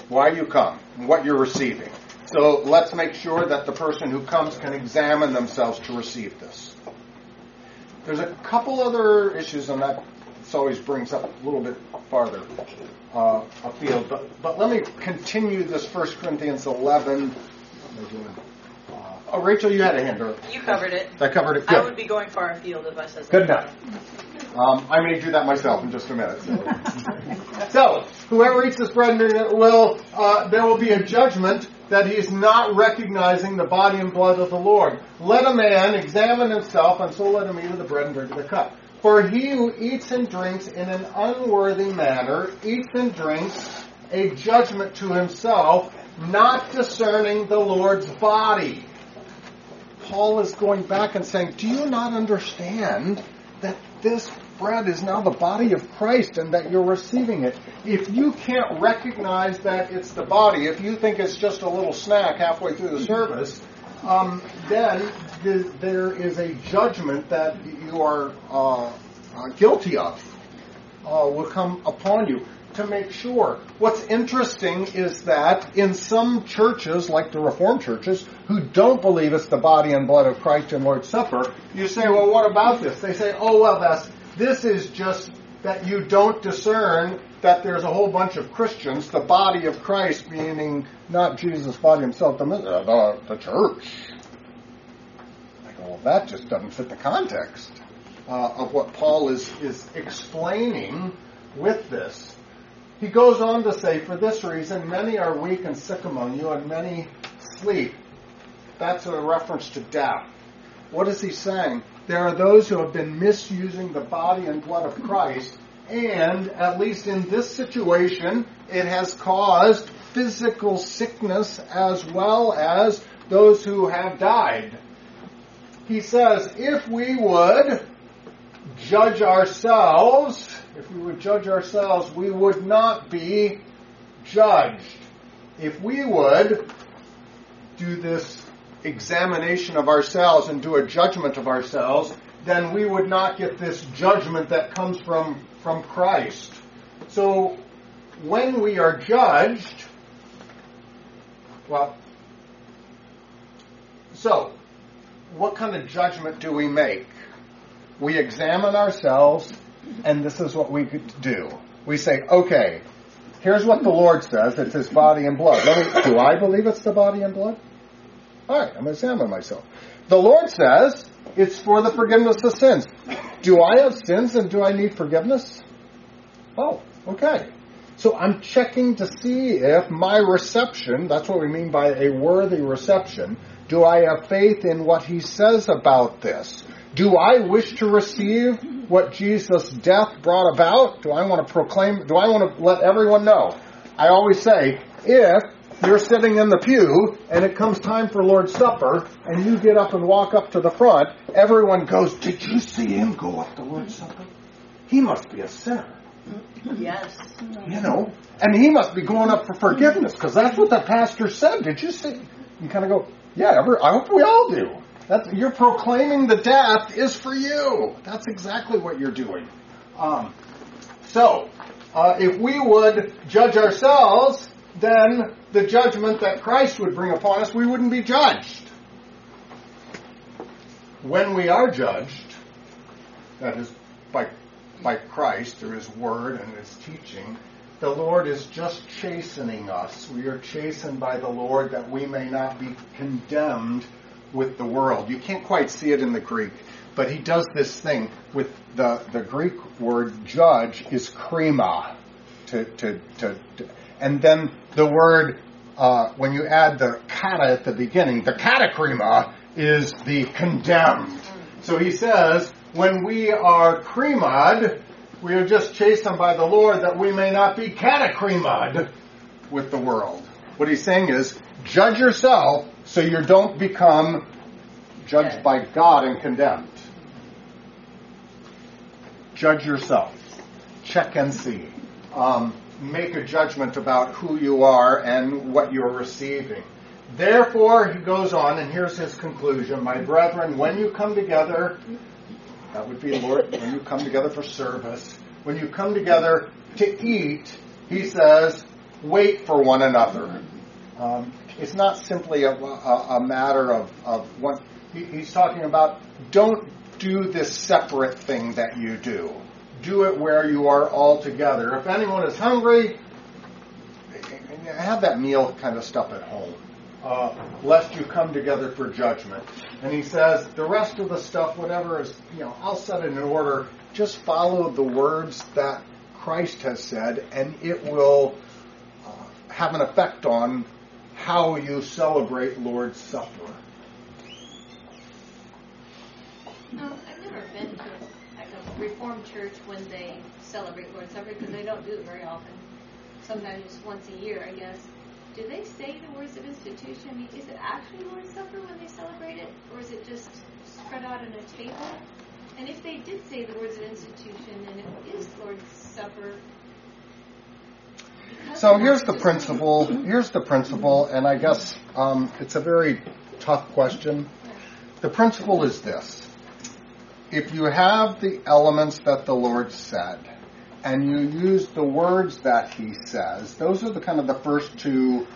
why you come, what you're receiving. So let's make sure that the person who comes can examine themselves to receive this. There's a couple other issues, and that always brings up a little bit farther uh, afield. But, but let me continue this 1 Corinthians 11. Oh, Rachel, you had a hand. Or, You covered it. I covered it. Good. I would be going far afield if I said Good enough. Um, I may do that myself in just a minute. So, so whoever eats this bread and drink it will, uh, there will be a judgment that he is not recognizing the body and blood of the Lord. Let a man examine himself, and so let him eat of the bread and drink of the cup. For he who eats and drinks in an unworthy manner eats and drinks a judgment to himself, not discerning the Lord's body. Paul is going back and saying, Do you not understand that this bread is now the body of Christ and that you're receiving it? If you can't recognize that it's the body, if you think it's just a little snack halfway through the service, um, then th- there is a judgment that you are uh, uh, guilty of uh, will come upon you to make sure. What's interesting is that in some churches, like the Reformed churches, who don't believe it's the body and blood of Christ in Lord's Supper, you say, well, what about this? They say, oh, well, that's, this is just that you don't discern that there's a whole bunch of Christians, the body of Christ, meaning not Jesus' body himself, the, the, the church. I go, well, that just doesn't fit the context uh, of what Paul is, is explaining with this. He goes on to say, For this reason, many are weak and sick among you, and many sleep. That's a reference to death. What is he saying? There are those who have been misusing the body and blood of Christ, and at least in this situation, it has caused physical sickness as well as those who have died. He says, if we would judge ourselves, if we would judge ourselves, we would not be judged. If we would do this examination of ourselves and do a judgment of ourselves, then we would not get this judgment that comes from, from Christ. So, when we are judged, well, so, what kind of judgment do we make? We examine ourselves, and this is what we do. We say, okay, here's what the Lord says. It's His body and blood. Me, do I believe it's the body and blood? All right, I'm going to examine myself. The Lord says it's for the forgiveness of sins. Do I have sins and do I need forgiveness? Oh, okay. So I'm checking to see if my reception, that's what we mean by a worthy reception, do I have faith in what he says about this? Do I wish to receive what Jesus' death brought about? Do I want to proclaim, do I want to let everyone know? I always say, if you're sitting in the pew and it comes time for Lord's Supper and you get up and walk up to the front, everyone goes, Did you see him go up to Lord's Supper? He must be a sinner. Yes. You know, and he must be going up for forgiveness because that's what the pastor said. Did you see? You kind of go, Yeah, every, I hope we all do. You're proclaiming the death is for you. That's exactly what you're doing. Um, so, uh, if we would judge ourselves, then the judgment that Christ would bring upon us, we wouldn't be judged. when we are judged, that is by, by Christ through His Word and His teaching, the Lord is just chastening us. We are chastened by the Lord that we may not be condemned with the world. You can't quite see it in the Greek, but he does this thing with the, the Greek word judge is krima. To, to, to, to and then the word, uh, when you add the kata at the beginning, the katakrima is the condemned. So he says, when we are kremad, we are just chastened by the Lord that we may not be katakremad with the world. What he's saying is, judge yourself so you don't become judged by God and condemned. Judge yourself. Check and see. Um, make a judgment about who you are and what you're receiving. Therefore, he goes on, and here's his conclusion My brethren, when you come together, that would be, Lord, when you come together for service, when you come together to eat, he says, wait for one another. Um, it's not simply a, a, a matter of, of one. He, he's talking about don't do this separate thing that you do. Do it where you are all together. If anyone is hungry, have that meal kind of stuff at home, uh, lest you come together for judgment. And he says the rest of the stuff, whatever is, you know, I'll set it in order. Just follow the words that Christ has said, and it will uh, have an effect on how you celebrate Lord's Supper. Um, I've never been to a Reformed church when they celebrate Lord's Supper because they don't do it very often. Sometimes just once a year, I guess. Do they say the words of institution? I mean, is it actually Lord's Supper when they celebrate it, or is it just spread out on a table? And if they did say the words of institution and it is Lord's Supper, so here's the principle. Here's the principle, and I guess um, it's a very tough question. The principle is this: if you have the elements that the Lord said, and you use the words that He says, those are the kind of the first two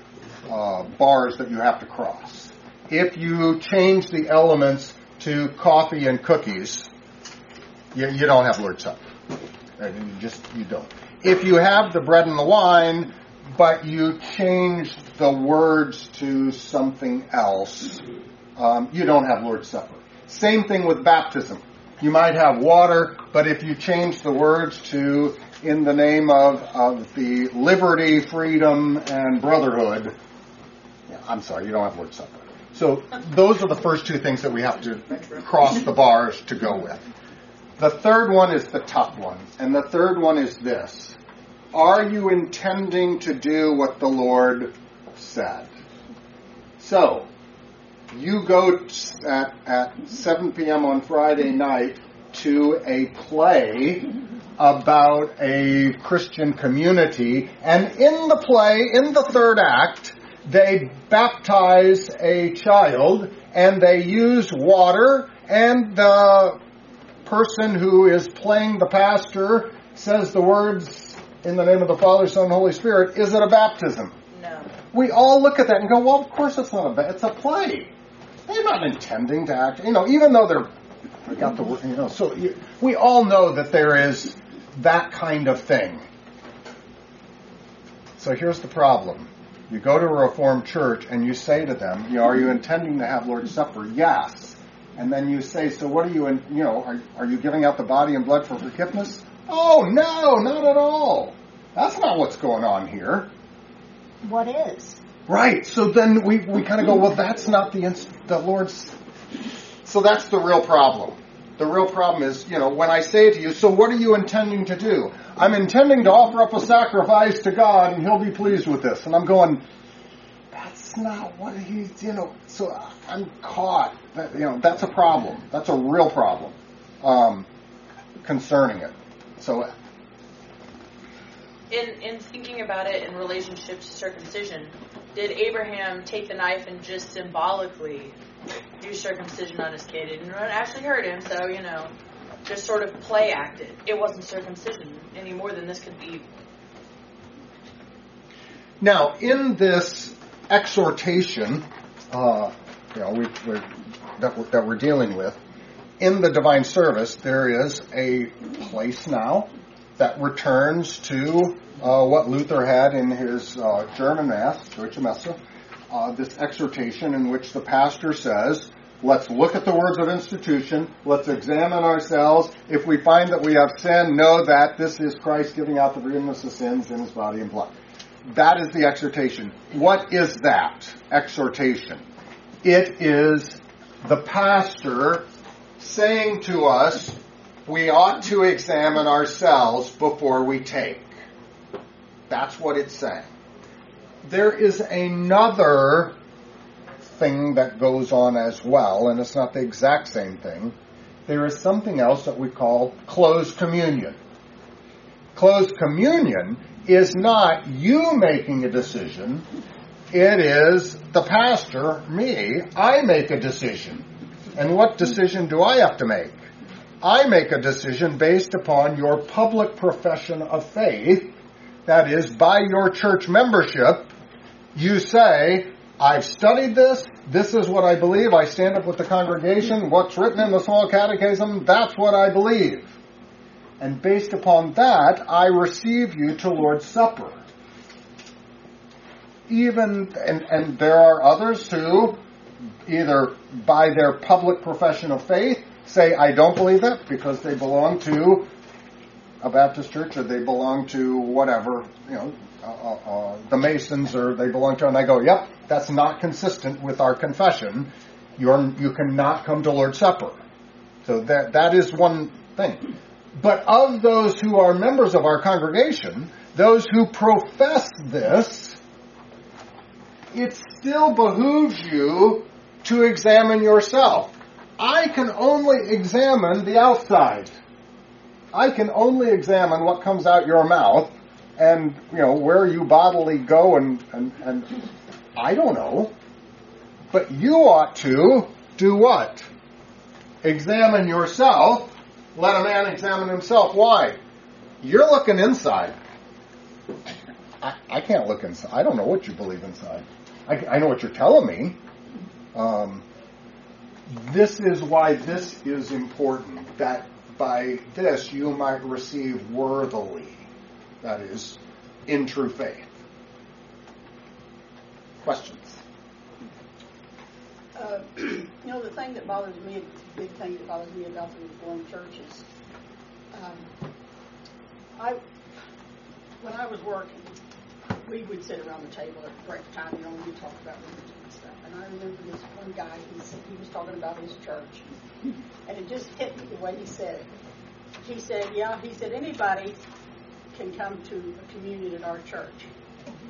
uh, bars that you have to cross. If you change the elements to coffee and cookies, you, you don't have Lord's Supper. You just you don't if you have the bread and the wine, but you change the words to something else, um, you don't have Lord's Supper. Same thing with baptism. You might have water, but if you change the words to in the name of, of the liberty, freedom, and brotherhood, yeah, I'm sorry, you don't have Lord's Supper. So those are the first two things that we have to cross the bars to go with. The third one is the tough one, and the third one is this are you intending to do what the Lord said? So, you go at, at 7 p.m. on Friday night to a play about a Christian community, and in the play, in the third act, they baptize a child and they use water, and the person who is playing the pastor says the words in the name of the Father, Son, and Holy Spirit, is it a baptism? No. We all look at that and go, well, of course it's not a, it's a play. They're not intending to act, you know, even though they're, I got the word, you know, so you, we all know that there is that kind of thing. So here's the problem. You go to a Reformed church and you say to them, are you intending to have Lord's Supper? Yes. And then you say, so what are you, in, you know, are, are you giving out the body and blood for forgiveness? Oh, no, not at all. That's not what's going on here. What is? Right. So then we, we kind of go, well, that's not the, the Lord's. So that's the real problem. The real problem is, you know, when I say to you, so what are you intending to do? I'm intending to offer up a sacrifice to God and He'll be pleased with this. And I'm going, that's not what He's, you know, so I'm caught. That, you know, that's a problem. That's a real problem um, concerning it. So, in in thinking about it in relationship to circumcision, did Abraham take the knife and just symbolically do circumcision on his kid? It didn't actually hurt him, so you know, just sort of play acted. It wasn't circumcision any more than this could be. Now, in this exhortation, uh, you know, we, we're, that, we're, that we're dealing with, in the divine service, there is a place now that returns to uh, what Luther had in his uh, German Mass, Deutsche Messe, uh, this exhortation in which the pastor says, Let's look at the words of institution. Let's examine ourselves. If we find that we have sin, know that this is Christ giving out the forgiveness of sins in his body and blood. That is the exhortation. What is that exhortation? It is the pastor saying to us, we ought to examine ourselves before we take. That's what it's saying. There is another thing that goes on as well, and it's not the exact same thing. There is something else that we call closed communion. Closed communion is not you making a decision, it is the pastor, me, I make a decision. And what decision do I have to make? I make a decision based upon your public profession of faith. That is, by your church membership, you say, I've studied this. This is what I believe. I stand up with the congregation. What's written in the small catechism, that's what I believe. And based upon that, I receive you to Lord's Supper. Even, and, and there are others who, either by their public profession of faith, say, I don't believe that because they belong to a Baptist church or they belong to whatever, you know, uh, uh, uh, the Masons or they belong to, and I go, yep, that's not consistent with our confession. You're, you cannot come to Lord's Supper. So that, that is one thing. But of those who are members of our congregation, those who profess this, it still behooves you to examine yourself. I can only examine the outside. I can only examine what comes out your mouth and, you know, where you bodily go and, and, and I don't know. But you ought to do what? Examine yourself. Let a man examine himself. Why? You're looking inside. I, I can't look inside. I don't know what you believe inside. I, I know what you're telling me. Um, this is why this is important. That by this you might receive worthily. That is, in true faith. Questions? Uh, you know, the thing that bothers me, the big thing that bothers me about the Reformed Church is, um, I, when I was working, we would sit around the table at break time, you know, and we'd talk about religion and stuff. And I remember this one guy, he, he was talking about his church, and it just hit me the way he said it. He said, yeah, he said, anybody can come to a communion at our church,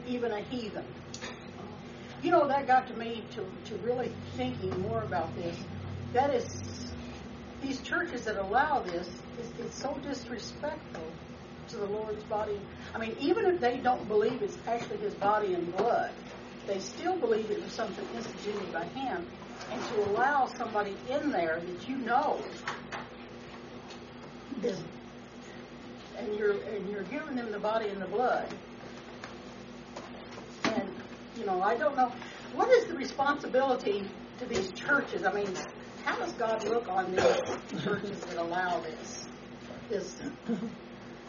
even a heathen. You know, that got to me to, to really thinking more about this. That is, these churches that allow this, is, it's so disrespectful to the Lord's body. I mean, even if they don't believe it's actually His body and blood, they still believe it was something instituted by Him. And to allow somebody in there that you know and you're and you're giving them the body and the blood, you know, I don't know what is the responsibility to these churches. I mean, how does God look on these churches that allow this? This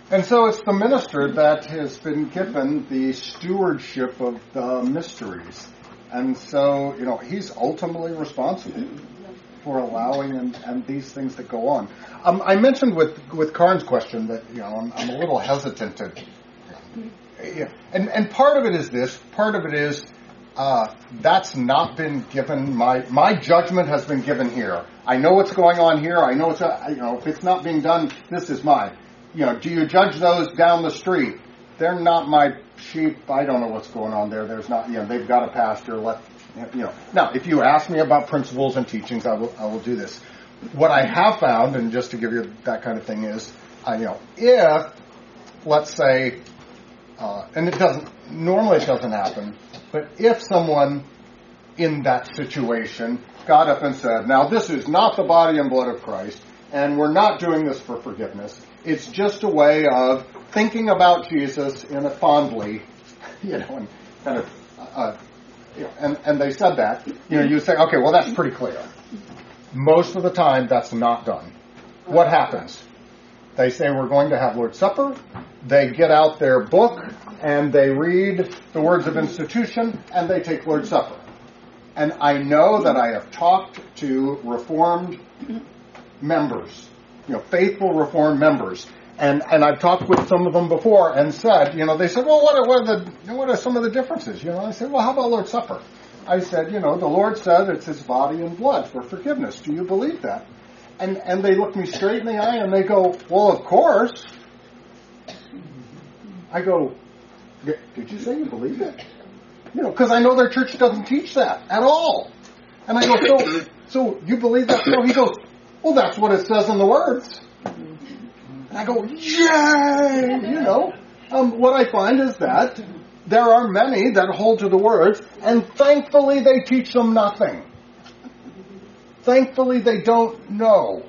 And so it's the minister that has been given the stewardship of the mysteries. And so, you know, he's ultimately responsible for allowing and, and these things that go on. Um, I mentioned with, with Karn's question that, you know, I'm, I'm a little hesitant to. Yeah. And, and part of it is this, part of it is uh, that's not been given, my, my judgment has been given here. I know what's going on here, I know it's, a, you know, if it's not being done, this is mine you know, do you judge those down the street? They're not my sheep. I don't know what's going on there. There's not, you know, they've got a pastor. Let, you know. Now, if you ask me about principles and teachings, I will, I will do this. What I have found, and just to give you that kind of thing, is, uh, you know, if, let's say, uh, and it doesn't, normally it doesn't happen, but if someone in that situation got up and said, now this is not the body and blood of Christ, and we're not doing this for forgiveness, it's just a way of thinking about Jesus in a fondly, you know, and kind of, uh, know, and, and they said that, you know, you say, okay, well, that's pretty clear. Most of the time, that's not done. What happens? They say we're going to have Lord's Supper. They get out their book and they read the words of institution and they take Lord's Supper. And I know that I have talked to Reformed members, you know, faithful Reformed members, and and I've talked with some of them before and said, you know, they said, well, what are, what are the what are some of the differences? You know, I said, well, how about Lord's Supper? I said, you know, the Lord said it's His body and blood for forgiveness. Do you believe that? And and they look me straight in the eye and they go, well, of course. I go, did you say you believe it? You know, because I know their church doesn't teach that at all. And I go, so, so you believe that? So he goes, well, that's what it says in the words. And I go, yay! You know, um, what I find is that there are many that hold to the words, and thankfully they teach them nothing. Thankfully they don't know.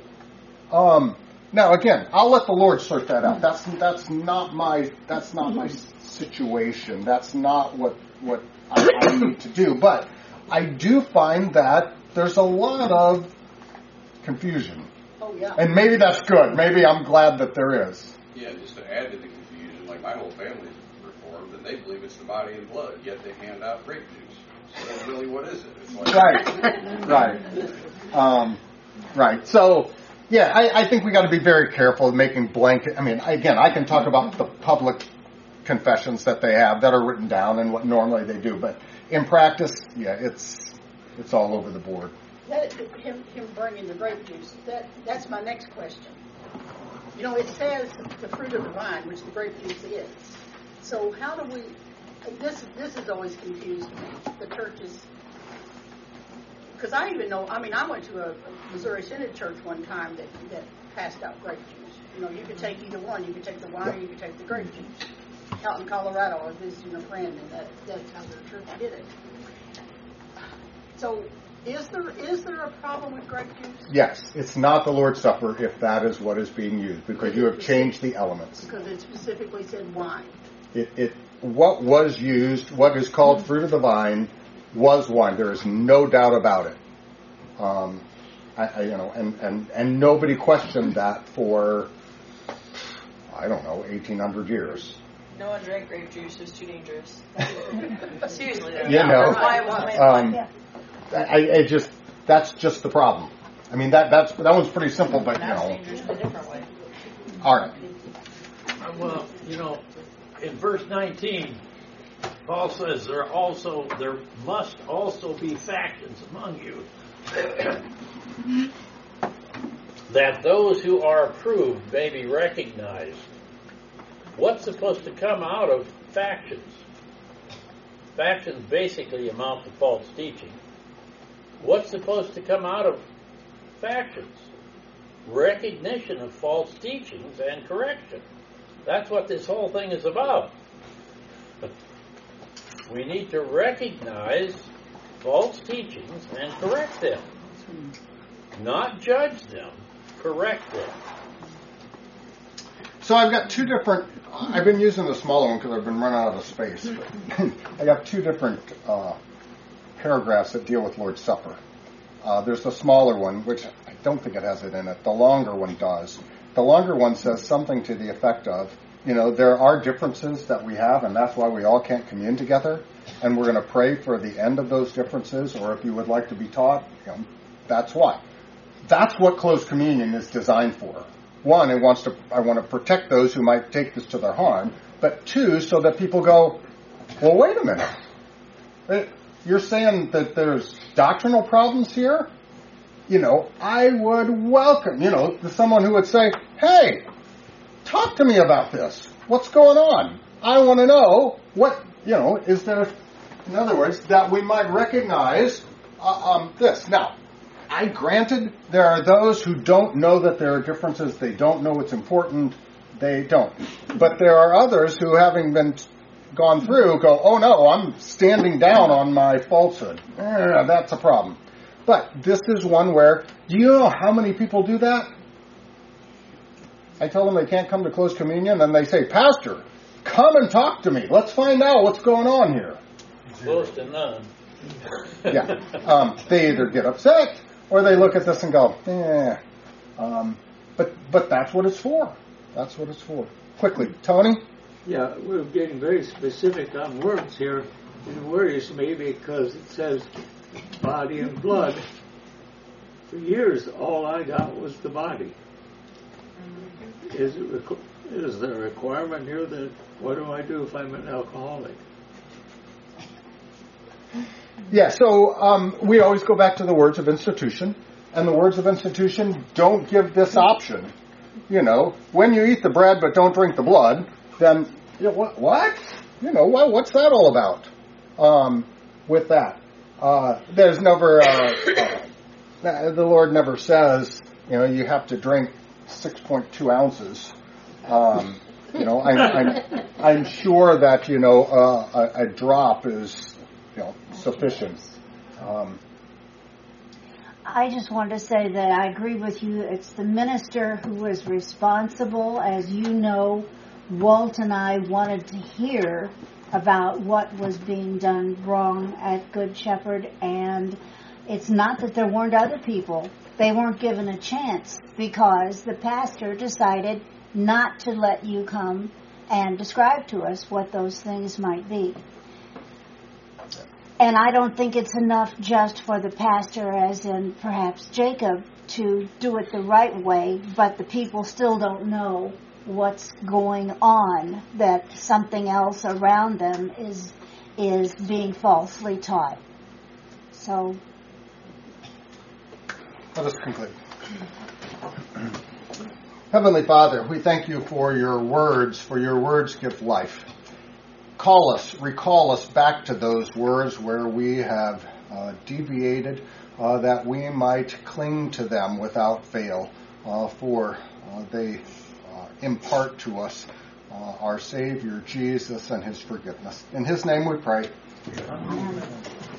Um, now again, I'll let the Lord sort that out. That's that's not my that's not my situation. That's not what what I, I need to do. But I do find that there's a lot of confusion. Oh, yeah. And maybe that's good. Maybe I'm glad that there is. Yeah, just to add to the confusion, like my whole family's reformed, and they believe it's the body and blood, yet they hand out grape juice. So really, what is it? It's like, Right. right. Um, right. So, yeah, I, I think we got to be very careful of making blanket. I mean, again, I can talk about the public confessions that they have that are written down and what normally they do, but in practice, yeah, it's it's all over the board. That, him, him bringing the grape juice, that, that's my next question. You know, it says the fruit of the vine, which the grape juice is. So how do we, this, this has always confused. The churches, because I even know, I mean, I went to a, a Missouri Synod church one time that, that passed out grape juice. You know, you could take either one. You could take the wine or you could take the grape juice. Out in Colorado, I was visiting a friend, and that, that's how their church did it. So is there is there a problem with grape juice? Yes, it's not the Lord's Supper if that is what is being used because you have changed the elements. Because it specifically said wine. It, it what was used, what is called mm-hmm. fruit of the vine, was wine. There is no doubt about it. Um, I, I, you know, and, and and nobody questioned that for I don't know, eighteen hundred years. No one drank grape juice. It was too dangerous. Seriously, though. You know, That's why it wasn't um, wine. I, I just that's just the problem. I mean that that's that one's pretty simple, but you Now it's know, dangerous in a different way. all right. Well, you know, in verse 19, Paul says there also there must also be factions among you, that those who are approved may be recognized. What's supposed to come out of factions? Factions basically amount to false teaching. What's supposed to come out of factions? Recognition of false teachings and correction. That's what this whole thing is about. We need to recognize false teachings and correct them. Not judge them, correct them. So I've got two different. I've been using the smaller one because I've been running out of space. I got two different uh, paragraphs that deal with Lord's Supper. Uh, there's the smaller one, which I don't think it has it in it. The longer one does. The longer one says something to the effect of, you know, there are differences that we have, and that's why we all can't commune together. And we're going to pray for the end of those differences, or if you would like to be taught, you know, that's why. That's what closed communion is designed for. One, it wants to, I want to protect those who might take this to their harm, but two, so that people go, well, wait a minute. Eh, You're saying that there's doctrinal problems here? You know, I would welcome, you know, someone who would say, hey, talk to me about this. What's going on? I want to know what, you know, is there, in other words, that we might recognize uh, um, this. Now, I granted there are those who don't know that there are differences. They don't know what's important. They don't. But there are others who, having been gone through, go, "Oh no, I'm standing down on my falsehood." Eh, that's a problem. But this is one where, do you know how many people do that? I tell them they can't come to close communion, and they say, "Pastor, come and talk to me. Let's find out what's going on here." Close to none. yeah. Um, they either get upset or they look at this and go, eh. Um, but but that's what it's for. That's what it's for. Quickly, Tony. Yeah, we're getting very specific on words here. It worries me because it says body and blood. For years, all I got was the body. Is is there a requirement here that what do I do if I'm an alcoholic? Yeah, so um, we always go back to the words of institution, and the words of institution don't give this option. You know, when you eat the bread but don't drink the blood, then you know, what? What? You know, what, what's that all about? Um, with that, uh, there's never uh, uh, the Lord never says you know you have to drink 6.2 ounces. Um, you know, I'm, I'm I'm sure that you know uh, a, a drop is you know sufficient. Um, I just wanted to say that I agree with you. It's the minister who is responsible. As you know, Walt and I wanted to hear about what was being done wrong at Good Shepherd, and it's not that there weren't other people. They weren't given a chance because the pastor decided not to let you come and describe to us what those things might be. And I don't think it's enough just for the pastor, as in perhaps Jacob, to do it the right way, but the people still don't know what's going on, that something else around them is, is being falsely taught. So, let us conclude. Heavenly Father, we thank you for your words, for your words give life. Call us, recall us back to those words where we have uh, deviated, uh, that we might cling to them without fail, uh, for uh, they uh, impart to us uh, our Savior Jesus and his forgiveness. In his name we pray. Amen.